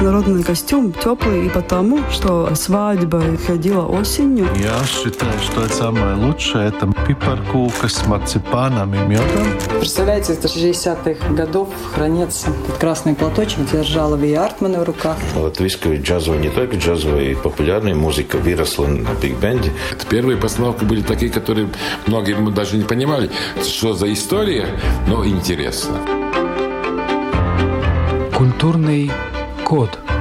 народный костюм теплый и потому, что свадьба ходила осенью. Я считаю, что это самое лучшее. Это пипаркука с марципаном и медом. Представляете, это 60-х годов хранится этот красный платочек, держала Ви Артмана в руках. Латвийская джазовая, не только джазовая, и популярная музыка выросла на биг-бенде. Первые постановки были такие, которые многие даже не понимали, что за история, но интересно. Культурный код.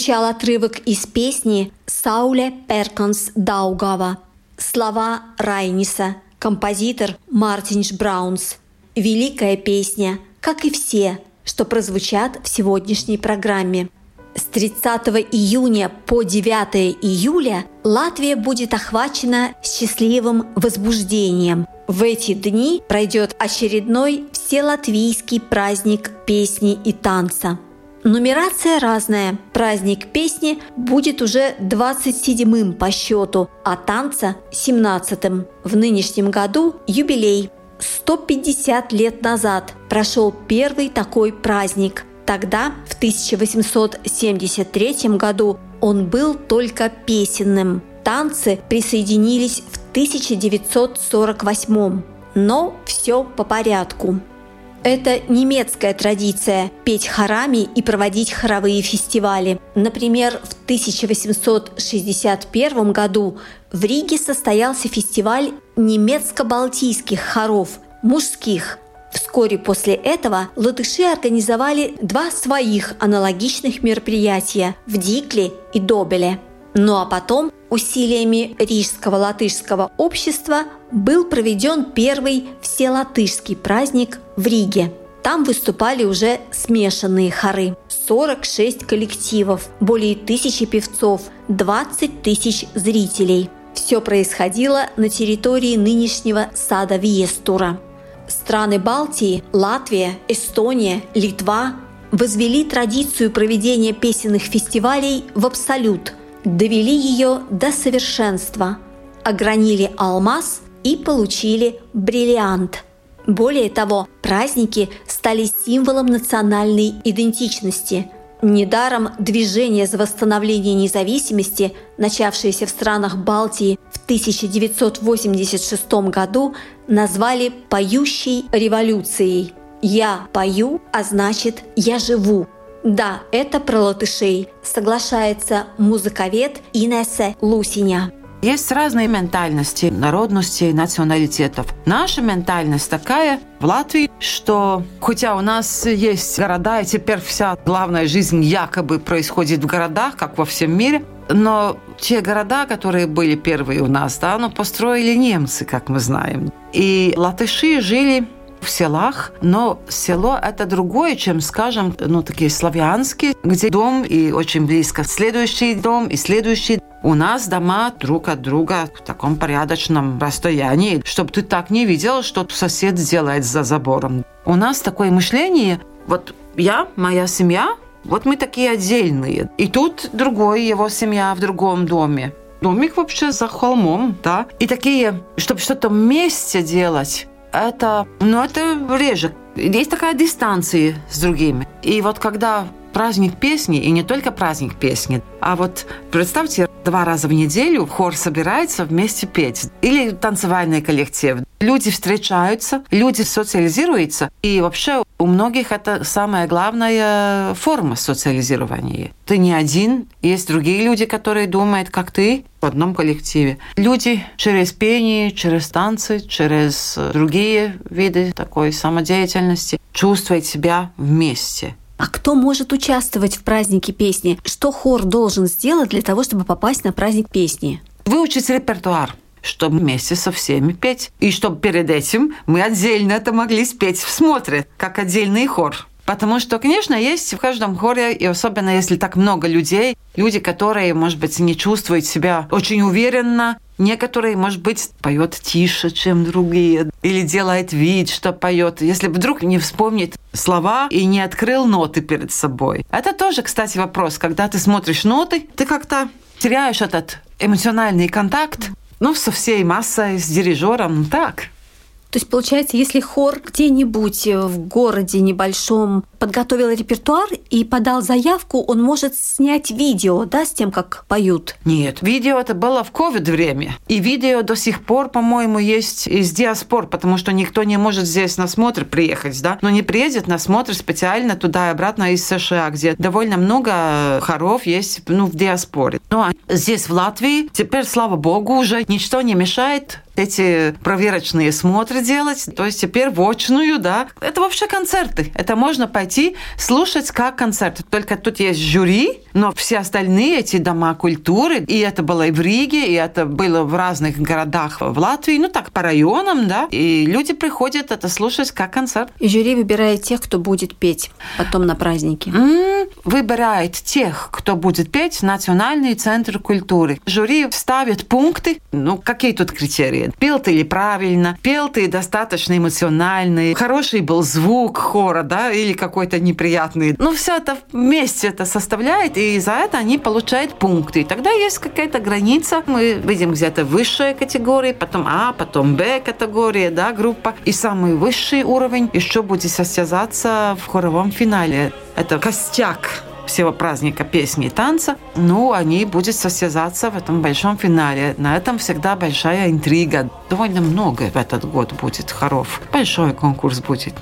Прозвучал отрывок из песни Сауле Перконс Даугава. Слова Райниса, композитор Мартинш Браунс. Великая песня, как и все, что прозвучат в сегодняшней программе. С 30 июня по 9 июля Латвия будет охвачена счастливым возбуждением. В эти дни пройдет очередной вселатвийский праздник песни и танца – Нумерация разная. Праздник песни будет уже 27-м по счету, а танца – 17-м. В нынешнем году юбилей. 150 лет назад прошел первый такой праздник. Тогда, в 1873 году, он был только песенным. Танцы присоединились в 1948 но все по порядку. Это немецкая традиция – петь хорами и проводить хоровые фестивали. Например, в 1861 году в Риге состоялся фестиваль немецко-балтийских хоров – мужских. Вскоре после этого латыши организовали два своих аналогичных мероприятия в Дикле и Добеле. Ну а потом усилиями Рижского латышского общества был проведен первый вселатышский праздник в Риге. Там выступали уже смешанные хоры. 46 коллективов, более тысячи певцов, 20 тысяч зрителей. Все происходило на территории нынешнего сада Виестура. Страны Балтии, Латвия, Эстония, Литва возвели традицию проведения песенных фестивалей в абсолют – довели ее до совершенства, огранили алмаз и получили бриллиант. Более того, праздники стали символом национальной идентичности. Недаром движение за восстановление независимости, начавшееся в странах Балтии в 1986 году, назвали «поющей революцией». «Я пою, а значит, я живу», да, это про латышей, соглашается музыковед Инесса Лусиня. Есть разные ментальности, народности, националитетов. Наша ментальность такая в Латвии, что хотя у нас есть города, и теперь вся главная жизнь якобы происходит в городах, как во всем мире, Но те города, которые были первые у нас, да, ну, построили немцы, как мы знаем. И латыши жили в селах, но село это другое, чем, скажем, ну, такие славянские, где дом и очень близко следующий дом и следующий. У нас дома друг от друга в таком порядочном расстоянии, чтобы ты так не видел, что сосед делает за забором. У нас такое мышление, вот я, моя семья, вот мы такие отдельные. И тут другой его семья в другом доме. Домик вообще за холмом, да. И такие, чтобы что-то вместе делать, это, ну, это реже. Есть такая дистанция с другими. И вот когда праздник песни, и не только праздник песни, а вот представьте, два раза в неделю хор собирается вместе петь. Или танцевальный коллектив. Люди встречаются, люди социализируются. И вообще у многих это самая главная форма социализирования. Ты не один, есть другие люди, которые думают, как ты, в одном коллективе. Люди через пение, через танцы, через другие виды такой самодеятельности чувствуют себя вместе. А кто может участвовать в празднике песни? Что хор должен сделать для того, чтобы попасть на праздник песни? Выучить репертуар чтобы вместе со всеми петь. И чтобы перед этим мы отдельно это могли спеть в смотре, как отдельный хор. Потому что, конечно, есть в каждом хоре, и особенно если так много людей, люди, которые, может быть, не чувствуют себя очень уверенно, Некоторые, может быть, поет тише, чем другие, или делает вид, что поет, если вдруг не вспомнит слова и не открыл ноты перед собой. Это тоже, кстати, вопрос. Когда ты смотришь ноты, ты как-то теряешь этот эмоциональный контакт, ну, со всей массой, с дирижером, так. То есть, получается, если хор где-нибудь в городе небольшом подготовил репертуар и подал заявку, он может снять видео, да, с тем, как поют? Нет, видео это было в ковид время. И видео до сих пор, по-моему, есть из диаспор, потому что никто не может здесь на смотр приехать, да, но не приедет на смотр специально туда и обратно из США, где довольно много хоров есть, ну, в диаспоре. Ну, а здесь, в Латвии, теперь, слава богу, уже ничто не мешает эти проверочные смотры делать. То есть теперь в очную, да. Это вообще концерты. Это можно пойти слушать как концерт. Только тут есть жюри, но все остальные эти дома культуры, и это было и в Риге, и это было в разных городах в Латвии, ну так, по районам, да. И люди приходят это слушать как концерт. И жюри выбирает тех, кто будет петь потом на празднике. Выбирает тех, кто будет петь Национальный центр культуры. Жюри ставит пункты. Ну, какие тут критерии? Пел ты ли правильно, пел ты достаточно эмоциональный, хороший был звук хора, да, или какой-то неприятный. Ну, все это вместе это составляет, и за это они получают пункты. И тогда есть какая-то граница. Мы видим где-то высшая категория, потом А, потом Б категория, да, группа. И самый высший уровень еще будет состязаться в хоровом финале. Это костяк всего праздника песни и танца, ну, они будут состязаться в этом большом финале. На этом всегда большая интрига. Довольно много в этот год будет хоров. Большой конкурс будет.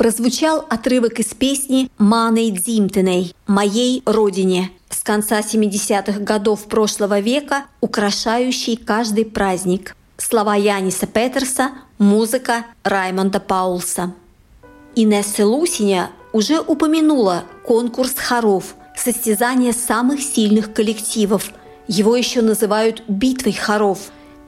Прозвучал отрывок из песни «Маной Дзимтеней» «Моей родине» с конца 70-х годов прошлого века, украшающий каждый праздник. Слова Яниса Петерса, музыка Раймонда Паулса. Инесса Лусиня уже упомянула конкурс хоров, состязание самых сильных коллективов. Его еще называют «битвой хоров».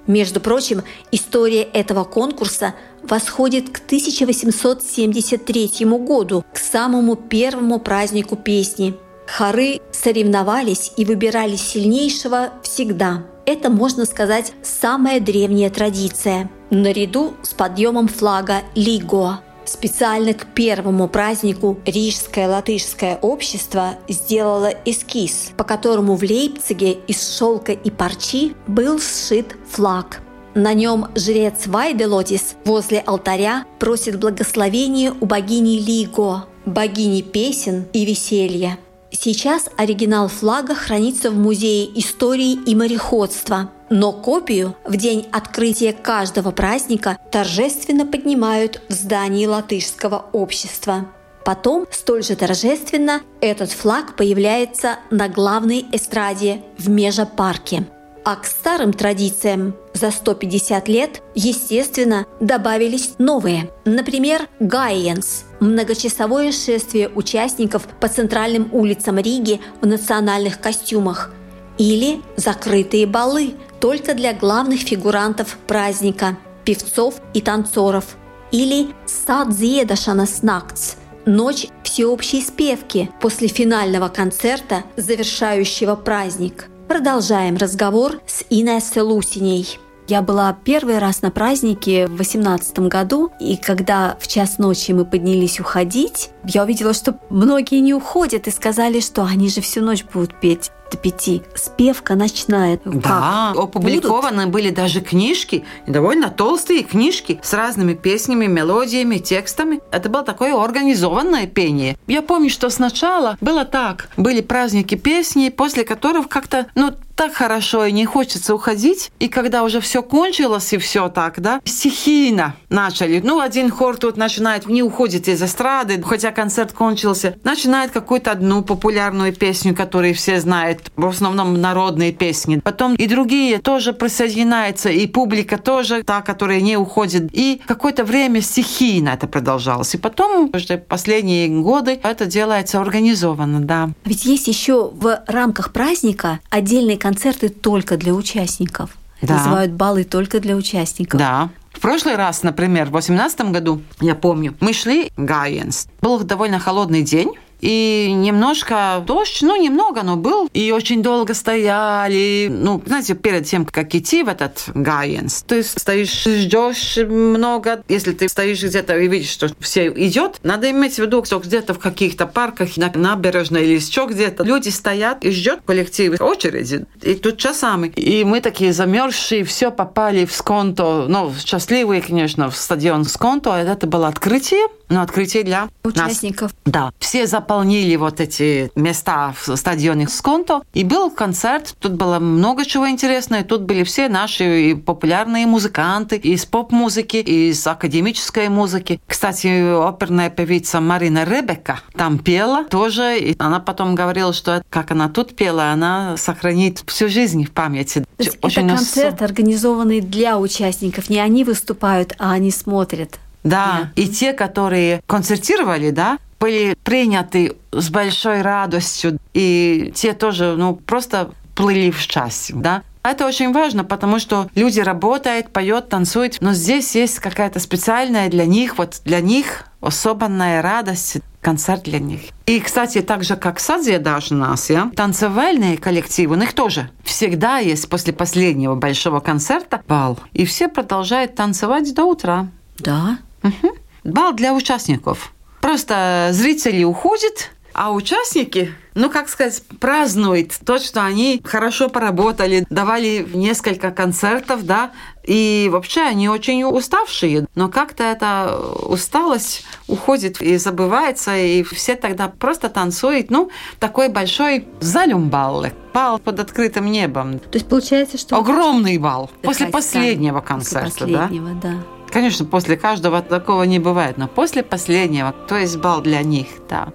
Между прочим, история этого конкурса восходит к 1873 году, к самому первому празднику песни. Хоры соревновались и выбирали сильнейшего всегда. Это, можно сказать, самая древняя традиция. Наряду с подъемом флага Лиго. Специально к первому празднику Рижское латышское общество сделало эскиз, по которому в Лейпциге из шелка и парчи был сшит флаг. На нем жрец Вайделотис возле алтаря просит благословения у богини Лиго, богини песен и веселья. Сейчас оригинал флага хранится в Музее истории и мореходства, но копию в день открытия каждого праздника торжественно поднимают в здании латышского общества. Потом, столь же торжественно, этот флаг появляется на главной эстраде в Межапарке. А к старым традициям за 150 лет, естественно, добавились новые. Например, Гайенс – многочасовое шествие участников по центральным улицам Риги в национальных костюмах. Или закрытые балы только для главных фигурантов праздника – певцов и танцоров. Или Садзиедашанас Накц – ночь всеобщей спевки после финального концерта, завершающего праздник – Продолжаем разговор с Инессой Лусиней. Я была первый раз на празднике в восемнадцатом году, и когда в час ночи мы поднялись уходить, я увидела, что многие не уходят и сказали, что они же всю ночь будут петь до пяти. Спевка ночная. Да, как? опубликованы Будут? были даже книжки, довольно толстые книжки с разными песнями, мелодиями, текстами. Это было такое организованное пение. Я помню, что сначала было так. Были праздники песни, после которых как-то, ну, так хорошо и не хочется уходить. И когда уже все кончилось и все так, да, стихийно начали. Ну, один хор тут начинает, не уходит из эстрады, хотя концерт кончился, начинает какую-то одну популярную песню, которую все знают, в основном народные песни. Потом и другие тоже присоединяются, и публика тоже та, которая не уходит. И какое-то время стихийно это продолжалось. И потом, уже последние годы, это делается организованно, да. Ведь есть еще в рамках праздника отдельные концерты только для участников. Это Да. называют балы только для участников. Да. В прошлый раз, например, в 2018 году, я помню, мы шли Гайенс. Был довольно холодный день. И немножко дождь, ну, немного, но был. И очень долго стояли. Ну, знаете, перед тем, как идти в этот Гайенс, ты стоишь, ждешь много. Если ты стоишь где-то и видишь, что все идет, надо иметь в виду, что где-то в каких-то парках, на набережной или еще где-то люди стоят и ждет коллектив очереди. И тут часами. И мы такие замерзшие, все попали в Сконто. Ну, счастливые, конечно, в стадион Сконто. Это было открытие. Ну, открытие для нас. Участников. Да, все заполнили вот эти места в стадионе Сконто. И был концерт, тут было много чего интересного. Тут были все наши и популярные музыканты из поп-музыки, из академической музыки. Кстати, оперная певица Марина Ребека там пела тоже. И она потом говорила, что как она тут пела, она сохранит всю жизнь в памяти. То есть Очень это нас- концерт, организованный для участников. Не они выступают, а они смотрят. Да, и те, которые концертировали, да, были приняты с большой радостью, и те тоже, ну, просто плыли в счастье, да. Это очень важно, потому что люди работают, поют, танцуют, но здесь есть какая-то специальная для них, вот для них особенная радость, концерт для них. И, кстати, так же, как Садзе даже у нас, я, танцевальные коллективы, у них тоже всегда есть после последнего большого концерта бал. И все продолжают танцевать до утра. Да. Мгм. Бал для участников. Просто зрители уходят, а участники, ну, как сказать, празднуют то, что они хорошо поработали, давали несколько концертов, да, и вообще они очень уставшие. Но как-то эта усталость уходит и забывается, и все тогда просто танцуют, ну, такой большой залюмбаллы, бал под открытым небом. То есть получается, что... Огромный бал после последнего концерта, После да? последнего, да. Конечно, после каждого такого не бывает, но после последнего, то есть бал для них, да.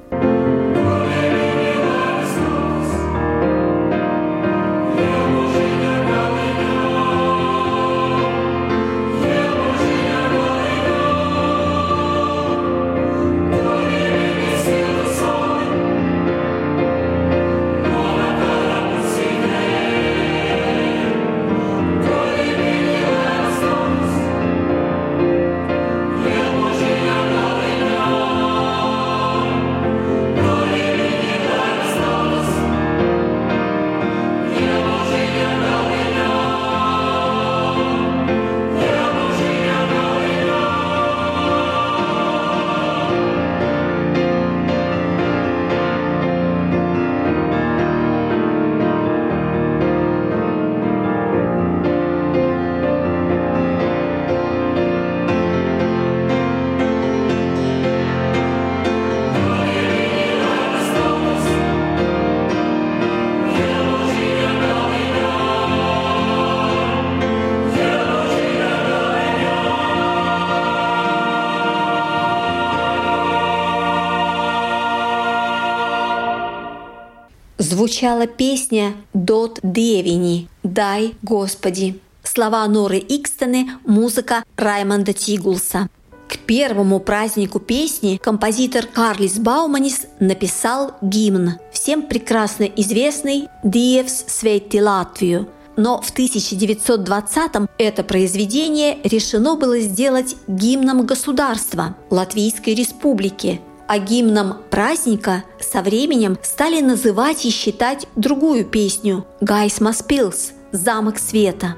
Звучала песня «Дот Девини» «Дай Господи». Слова Норы Икстены, музыка Раймонда Тигулса. К первому празднику песни композитор Карлис Бауманис написал гимн, всем прекрасно известный «Диевс Свети Латвию», но в 1920-м это произведение решено было сделать гимном государства Латвийской Республики, а гимном праздника со временем стали называть и считать другую песню «Гайсмас Пилс» – «Замок света».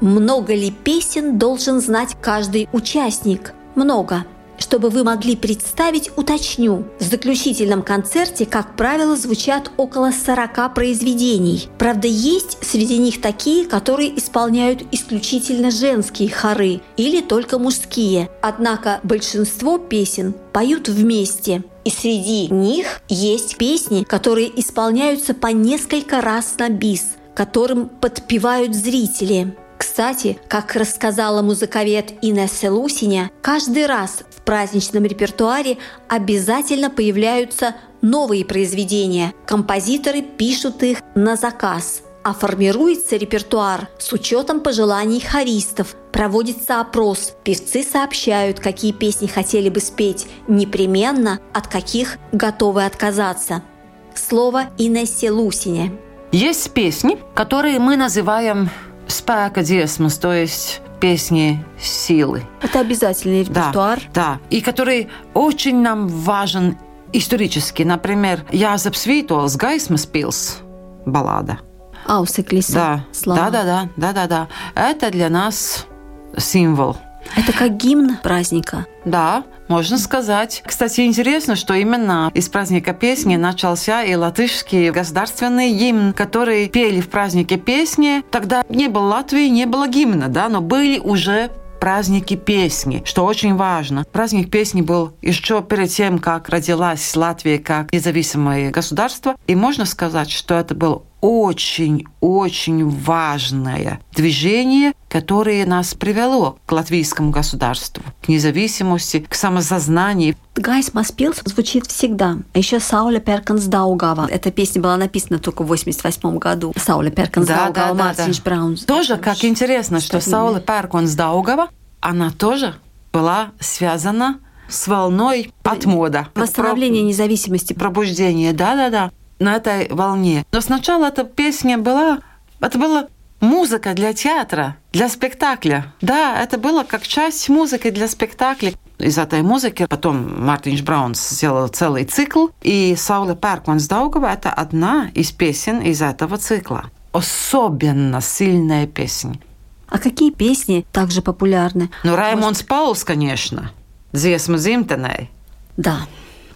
Много ли песен должен знать каждый участник? Много. Чтобы вы могли представить, уточню. В заключительном концерте, как правило, звучат около 40 произведений. Правда, есть среди них такие, которые исполняют исключительно женские хоры или только мужские. Однако большинство песен поют вместе. И среди них есть песни, которые исполняются по несколько раз на бис, которым подпевают зрители. Кстати, как рассказала музыковед Инесса Лусиня, каждый раз в праздничном репертуаре обязательно появляются новые произведения. Композиторы пишут их на заказ – а формируется репертуар с учетом пожеланий хористов. Проводится опрос. Певцы сообщают, какие песни хотели бы спеть непременно, от каких готовы отказаться. Слово Инессе Лусине. Есть песни, которые мы называем спека dziesmas, то есть песни силы. Это обязательный репертуар. Да, да. И который очень нам важен исторически. Например, Jāzep Svītols «Gaismas pils» баллада. Ауseklis. Да, слова. да, да, да, да, да, да. Это для нас символ. Это как гимн праздника. Да, можно сказать. Кстати, интересно, что именно из праздника песни начался и латышский государственный гимн, который пели в празднике песни. Тогда не было Латвии, не было гимна, да, но были уже праздники песни, что очень важно. Праздник песни был еще перед тем, как родилась Латвия как независимое государство. И можно сказать, что это был очень-очень важное движение, которое нас привело к латвийскому государству, к независимости, к самосознанию. Гайс Маспилс звучит всегда. А еще Сауля Перканс Даугава. Эта песня была написана только в 88 году. Сауля Перканс Да, Даугава, да, да, Мартинш да. Браунс. Тоже, как интересно, что Что именно? Саула Перконс Даугава, она тоже была связана с волной от мода. Восстановление независимости. пробуждение, да-да-да, на этой волне. Но сначала эта песня была, это была музыка для театра, для спектакля. Да, это было как часть музыки для спектакля. Из этой музыки потом Мартинш Браунс сделал целый цикл, и Саула Перкманс Даугава – это одна из песен из этого цикла. Особенно сильная песня. А какие песни также популярны? Ну, Раймондс Паулс, конечно. «Dziesma dzimtenei». Да.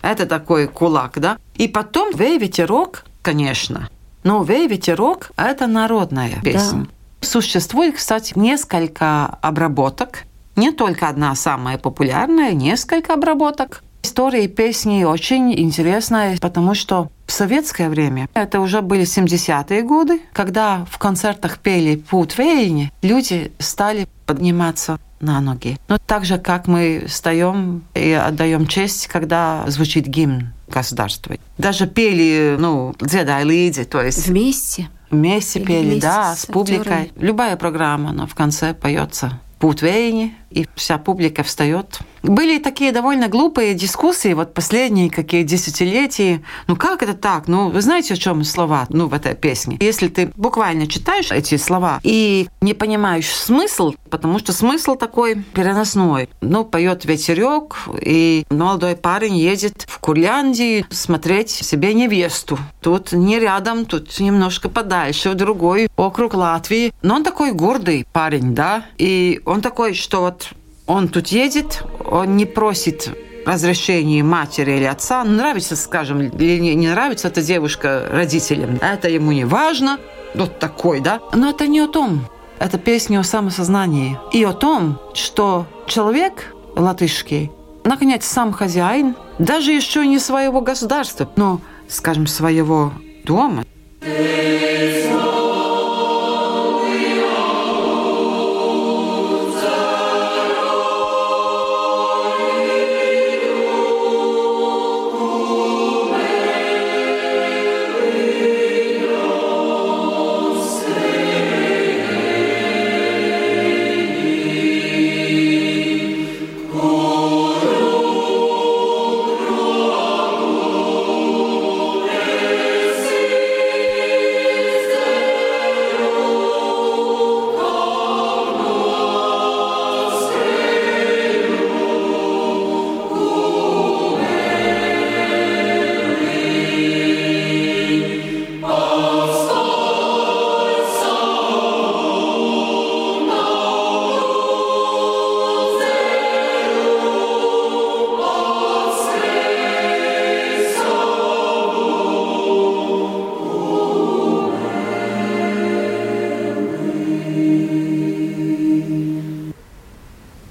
Это такой кулак, да? И потом «Вей ветерок», конечно. Но «Вей ветерок» – это народная песня. Существует, кстати, несколько обработок. Не только одна самая популярная, несколько обработок. История песни очень интересная, потому что в советское время, это уже были 70-е годы, когда в концертах пели «Пут Вейни», люди стали подниматься на ноги. Но так же, как мы встаем и отдаем честь, когда звучит гимн государства. Даже пели, ну, «Дзедай лидзи», то есть Вместе. вместе Или пели, вместе да, с с публикой. актерами. Любая программа, но в конце поется Путвейни, и вся публика встает. Были такие довольно глупые дискуссии, вот последние какие десятилетия. Ну как это так? Ну, вы знаете, о чем слова ну, в этой песне? Если ты буквально читаешь эти слова и не понимаешь смысл, потому что смысл такой переносной. Ну, поет ветерек, и молодой парень едет в Курляндию смотреть себе невесту. Тут не рядом, тут немножко подальше, в другой округ Латвии. Но он такой гордый парень, да? И он такой, что вот он тут едет, он не просит разрешения матери или отца. Ну, нравится, скажем, или не, не нравится эта девушка родителям. Это ему не важно. Вот такой, да? Но это не о том. Это песня о самосознании. И о том, что человек латышский, наконец, сам хозяин, даже еще не своего государства, но, скажем, своего дома.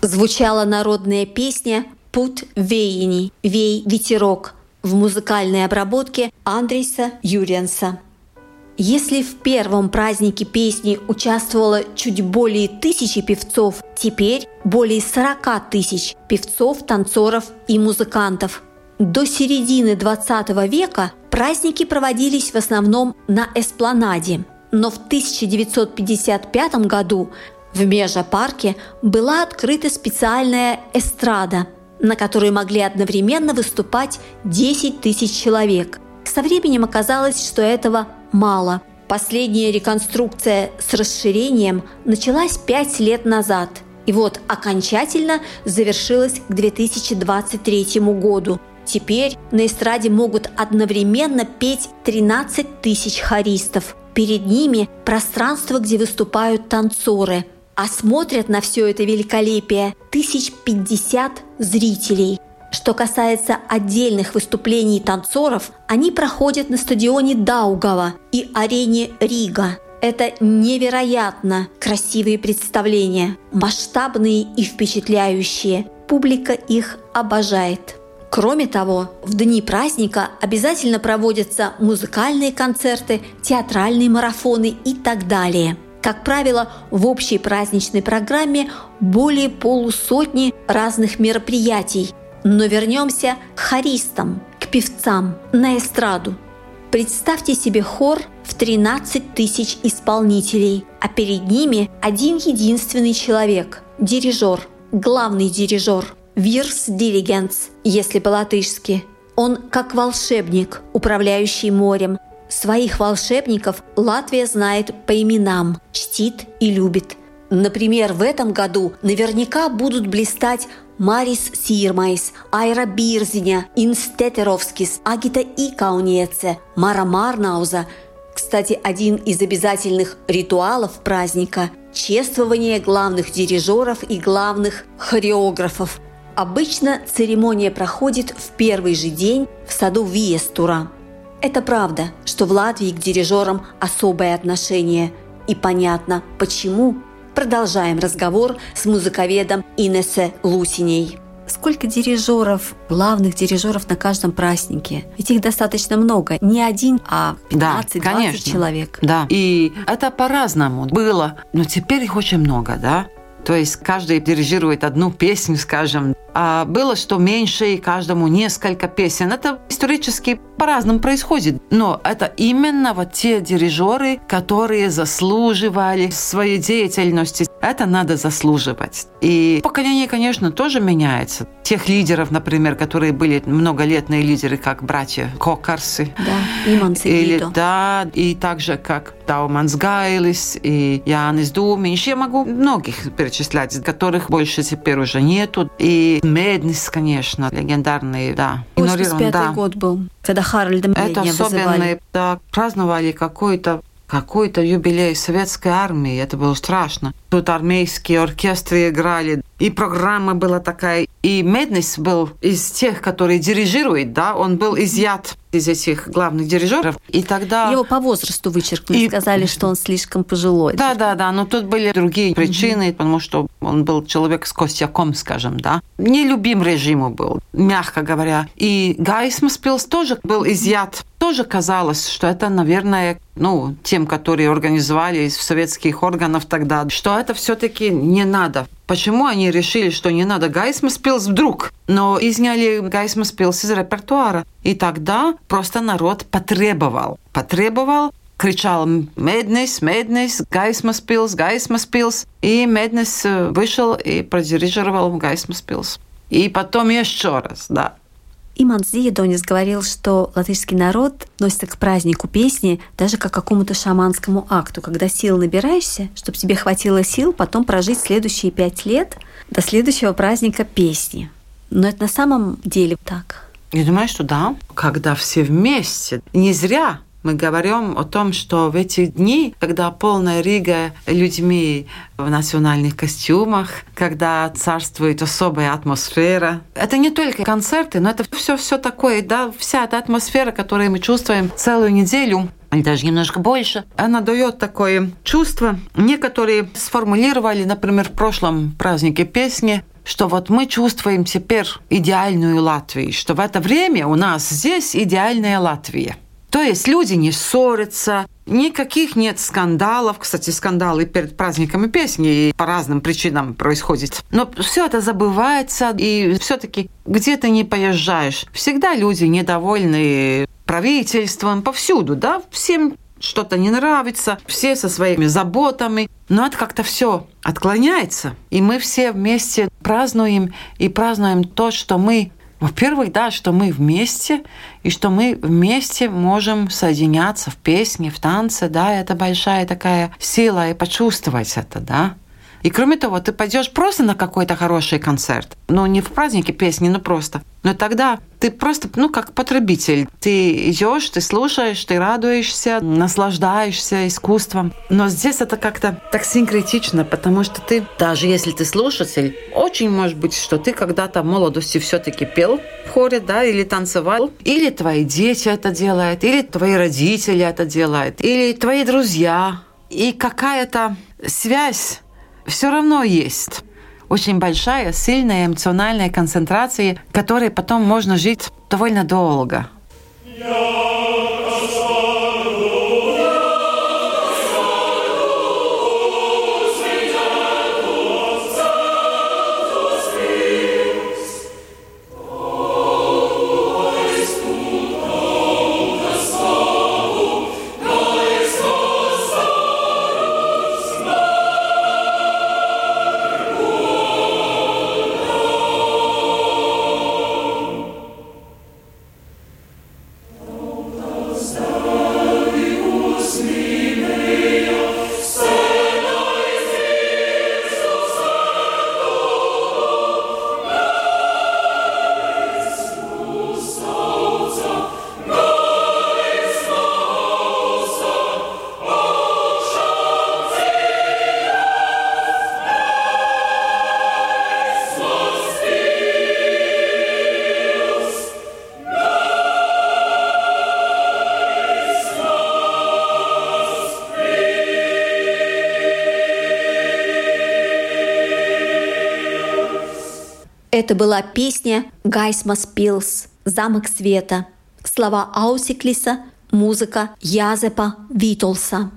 Звучала народная песня «Пут веяни» – «Вей ветерок» в музыкальной обработке Андреса Юренса. Если в первом празднике песни участвовало чуть более тысячи певцов, теперь более 40 тысяч певцов, танцоров и музыкантов. До середины 20 века праздники проводились в основном на эспланаде, но в 1955 году в Межапарке была открыта специальная эстрада, на которой могли одновременно выступать 10 тысяч человек. Со временем оказалось, что этого мало. Последняя реконструкция с расширением началась 5 лет назад. И вот окончательно завершилась к 2023 году. Теперь на эстраде могут одновременно петь 13 тысяч хористов. Перед ними пространство, где выступают танцоры – а смотрят на все это великолепие тысяч пятьдесят зрителей. Что касается отдельных выступлений танцоров, они проходят на стадионе Даугава и арене Рига. Это невероятно красивые представления, масштабные и впечатляющие. Публика их обожает. Кроме того, в дни праздника обязательно проводятся музыкальные концерты, театральные марафоны и так далее – как правило, в общей праздничной программе более полусотни разных мероприятий. Но вернемся к хористам, к певцам, на эстраду. Представьте себе хор в 13 тысяч исполнителей, а перед ними один единственный человек – дирижер, главный дирижер, вирс диригенс, если по-латышски. Он как волшебник, управляющий морем, Своих волшебников Латвия знает по именам, чтит и любит. Например, в этом году наверняка будут блистать Марис Сирмайс, Айра Бирзиня, Инстетеровскис, Агита Икаунеце, Мара Марнауза. Кстати, один из обязательных ритуалов праздника – чествование главных дирижеров и главных хореографов. Обычно церемония проходит в первый же день в саду Виестура – это правда, что в Латвии к дирижерам особое отношение. И понятно, почему. Продолжаем разговор с музыковедом Инессе Лусиней. Сколько дирижеров, главных дирижеров на каждом празднике? Ведь их достаточно много. Не один, а 15-20 да, человек. Да. И это по-разному было. Но теперь их очень много, да? То есть каждый дирижирует одну песню, скажем. А было, что меньше, и каждому несколько песен. Это исторически по-разному происходит. Но это именно вот те дирижеры, которые заслуживали своей деятельности. Это надо заслуживать. И поколение, конечно, тоже меняется. Тех лидеров, например, которые были многолетние лидеры, как братья Кокарсы. Да, и Или, Да, и также как Тауманс Гайлис и Янис Думинш. Я могу многих перечислять, которых больше теперь уже нету. И Меднис, конечно, легендарный, да. 85 да. год был, когда Харальда Это особенные, да, праздновали какой-то какой-то юбилей советской армии. Это было страшно. Тут армейские оркестры играли. И программа была такая. И Меднис был из тех, которые дирижируют, да, он был изъят из этих главных дирижеров. И тогда... Его по возрасту вычеркнули, и... сказали, что он слишком пожилой. Да, да, да, но тут были другие причины, угу. потому что он был человек с костяком, скажем, да. Нелюбим режиму был, мягко говоря. И Gaismas pils тоже был изъят. Тоже казалось, что это, наверное, ну, тем, которые организовали из советских органов тогда, что это все-таки не надо. Почему они решили, что не надо Gaismas pils вдруг? Но изъяли Gaismas pils из репертуара. И тогда просто народ потребовал. Потребовал, кричал «Меднес, Меднес, Gaismas pils, Gaismas pils». И Меднес вышел и продирижировал Gaismas pils. И потом еще раз, да. Иман Зиедонис говорил, что латышский народ относится к празднику песни даже как к какому-то шаманскому акту, когда сил набираешься, чтобы тебе хватило сил потом прожить следующие пять лет до следующего праздника песни. Но это на самом деле так. Я думаю, что да. Когда все вместе. Не зря мы говорим о том, что в эти дни, когда полная Рига людьми в национальных костюмах, когда царствует особая атмосфера, это не только концерты, но это все все такое, да, вся эта атмосфера, которую мы чувствуем целую неделю, или даже немножко больше, она дает такое чувство. Некоторые сформулировали, например, в прошлом празднике песни что вот мы чувствуем теперь идеальную Латвию, что в это время у нас здесь идеальная Латвия. То есть люди не ссорятся, никаких нет скандалов. Кстати, скандалы перед праздниками песни по разным причинам происходят. Но все это забывается, и все-таки где ты не поезжаешь, всегда люди недовольны правительством, повсюду, да, всем что-то не нравится, все со своими заботами. Но это как-то все отклоняется. И мы все вместе празднуем и празднуем то, что мы во-первых, да, что мы вместе, и что мы вместе можем соединяться в песне, в танце, да, это большая такая сила, и почувствовать это, да. И кроме того, ты пойдешь просто на какой-то хороший концерт. Ну, не в празднике песни, но просто. Но тогда ты просто, ну, как потребитель. Ты идешь, ты слушаешь, ты радуешься, наслаждаешься искусством. Но здесь это как-то так синкретично, потому что ты, даже если ты слушатель, очень может быть, что ты когда-то в молодости все-таки пел в хоре, да, или танцевал, или твои дети это делают, или твои родители это делают, или твои друзья. И какая-то связь все равно есть очень большая, сильная эмоциональная концентрация, которой потом можно жить довольно долго. Это была песня «Гайсмас Пилс» «Замок света». Слова Аусиклиса, музыка Язепа Витолса.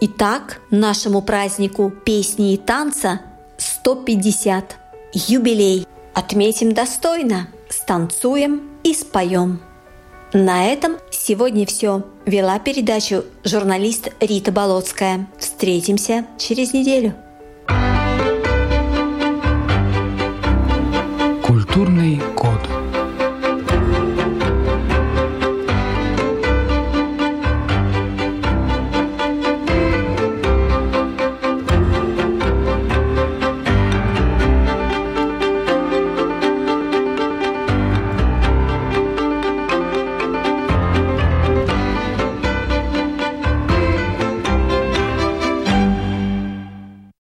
Итак, нашему празднику песни и танца 150. Юбилей. Отметим достойно, станцуем и споем. На этом сегодня все. Вела передачу журналист Рита Болотская. Встретимся через неделю.